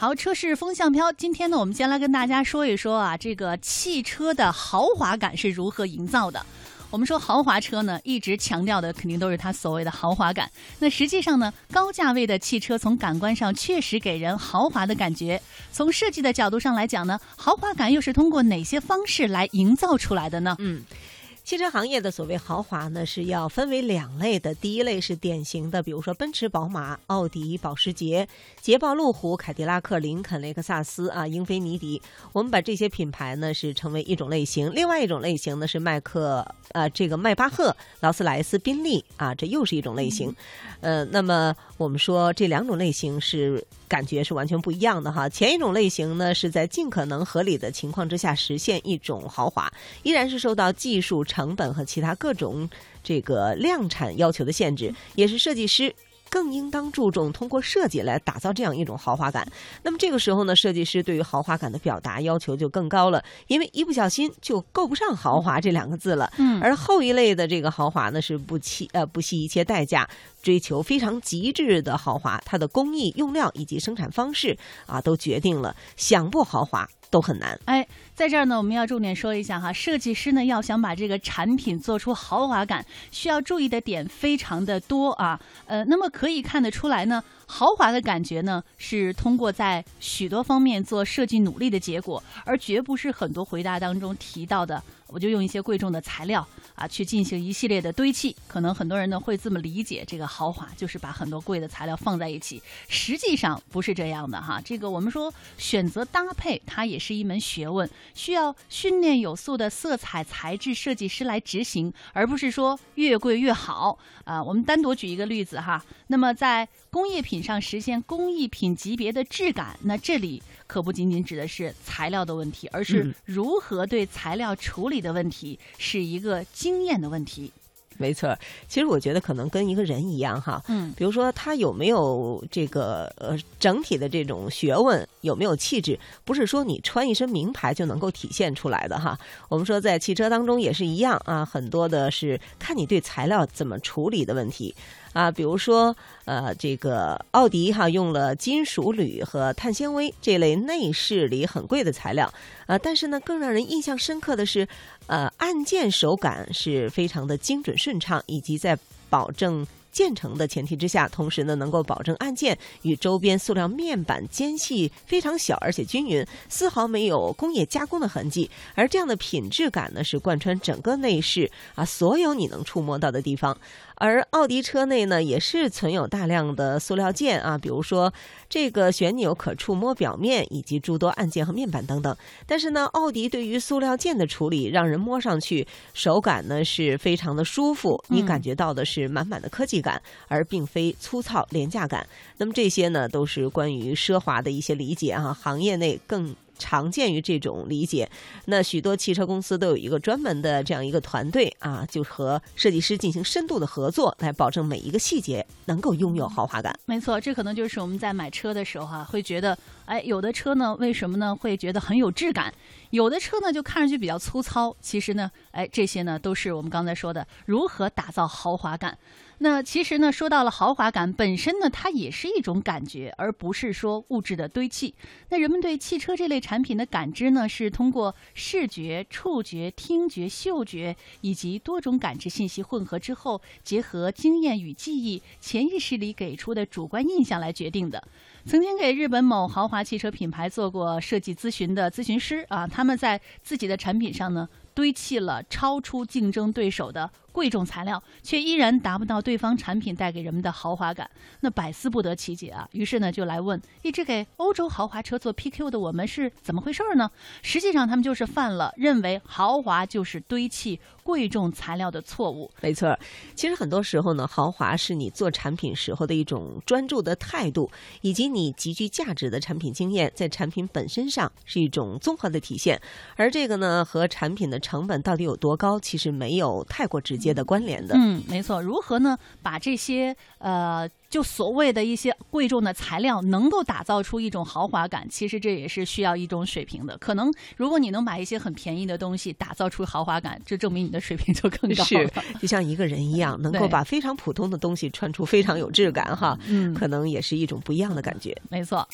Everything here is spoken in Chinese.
好，车市风向飘。今天呢，我们先来跟大家说一说啊，这个汽车的豪华感是如何营造的。我们说豪华车呢，一直强调的肯定都是它所谓的豪华感。那实际上呢，高价位的汽车从感官上确实给人豪华的感觉。从设计的角度上来讲呢，豪华感又是通过哪些方式来营造出来的呢？嗯。汽车行业的所谓豪华呢，是要分为两类的。第一类是典型的，比如说奔驰、宝马、奥迪、保时捷、捷豹、路虎、凯迪拉克、林肯、雷克萨斯啊、英菲尼迪。我们把这些品牌呢是成为一种类型。另外一种类型呢是迈克呃这个迈巴赫、劳斯莱斯、宾利啊，这又是一种类型。呃，那么我们说这两种类型是感觉是完全不一样的哈。前一种类型呢是在尽可能合理的情况之下实现一种豪华，依然是受到技术成。本和其他各种这个量产要求的限制，也是设计师更应当注重通过设计来打造这样一种豪华感。那么这个时候呢，设计师对于豪华感的表达要求就更高了，因为一不小心就够不上豪华这两个字了。嗯，而后一类的这个豪华呢，是不惜呃不惜一切代价追求非常极致的豪华，它的工艺、用料以及生产方式啊，都决定了想不豪华。都很难。哎，在这儿呢，我们要重点说一下哈，设计师呢要想把这个产品做出豪华感，需要注意的点非常的多啊。呃，那么可以看得出来呢，豪华的感觉呢是通过在许多方面做设计努力的结果，而绝不是很多回答当中提到的。我就用一些贵重的材料啊，去进行一系列的堆砌。可能很多人呢会这么理解，这个豪华就是把很多贵的材料放在一起。实际上不是这样的哈。这个我们说选择搭配，它也是一门学问，需要训练有素的色彩材质设计师来执行，而不是说越贵越好啊。我们单独举一个例子哈。那么在工业品上实现工艺品级别的质感，那这里可不仅仅指的是材料的问题，而是如何对材料处理。的问题是一个经验的问题，没错。其实我觉得可能跟一个人一样哈，嗯，比如说他有没有这个呃整体的这种学问，有没有气质，不是说你穿一身名牌就能够体现出来的哈。我们说在汽车当中也是一样啊，很多的是看你对材料怎么处理的问题。啊，比如说，呃，这个奥迪哈用了金属铝和碳纤维这类内饰里很贵的材料，呃，但是呢，更让人印象深刻的是，呃，按键手感是非常的精准顺畅，以及在保证。建成的前提之下，同时呢，能够保证按键与周边塑料面板间隙非常小，而且均匀，丝毫没有工业加工的痕迹。而这样的品质感呢，是贯穿整个内饰啊，所有你能触摸到的地方。而奥迪车内呢，也是存有大量的塑料件啊，比如说这个旋钮可触摸表面，以及诸多按键和面板等等。但是呢，奥迪对于塑料件的处理，让人摸上去手感呢是非常的舒服，你感觉到的是满满的科技。感，而并非粗糙廉价感。那么这些呢，都是关于奢华的一些理解啊。行业内更常见于这种理解。那许多汽车公司都有一个专门的这样一个团队啊，就和设计师进行深度的合作，来保证每一个细节能够拥有豪华感。没错，这可能就是我们在买车的时候哈，会觉得，哎，有的车呢，为什么呢？会觉得很有质感。有的车呢，就看上去比较粗糙。其实呢，哎，这些呢，都是我们刚才说的如何打造豪华感。那其实呢，说到了豪华感本身呢，它也是一种感觉，而不是说物质的堆砌。那人们对汽车这类产品的感知呢，是通过视觉、触觉、听觉、嗅觉以及多种感知信息混合之后，结合经验与记忆、潜意识里给出的主观印象来决定的。曾经给日本某豪华汽车品牌做过设计咨询的咨询师啊，他们在自己的产品上呢，堆砌了超出竞争对手的。贵重材料却依然达不到对方产品带给人们的豪华感，那百思不得其解啊！于是呢，就来问一直给欧洲豪华车做 PQ 的我们是怎么回事呢？实际上，他们就是犯了认为豪华就是堆砌贵重材料的错误。没错，其实很多时候呢，豪华是你做产品时候的一种专注的态度，以及你极具价值的产品经验，在产品本身上是一种综合的体现。而这个呢，和产品的成本到底有多高，其实没有太过直。接的关联的，嗯，没错。如何呢？把这些呃，就所谓的一些贵重的材料，能够打造出一种豪华感，其实这也是需要一种水平的。可能如果你能把一些很便宜的东西打造出豪华感，这证明你的水平就更高了。就像一个人一样，能够把非常普通的东西穿出非常有质感，哈，嗯，可能也是一种不一样的感觉。没错。